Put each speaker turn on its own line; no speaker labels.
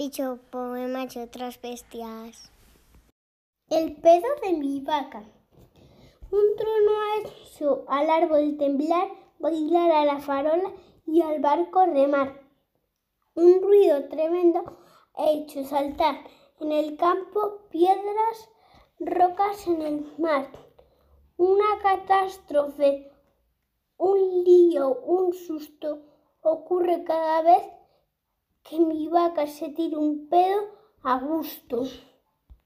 dicho poemas y otras bestias.
El pedo de mi vaca. Un trueno ha hecho al árbol temblar, bailar a la farola y al barco remar. Un ruido tremendo ha hecho saltar en el campo piedras, rocas en el mar. Una catástrofe, un lío, un susto ocurre cada vez vaca se tira un pedo a gusto.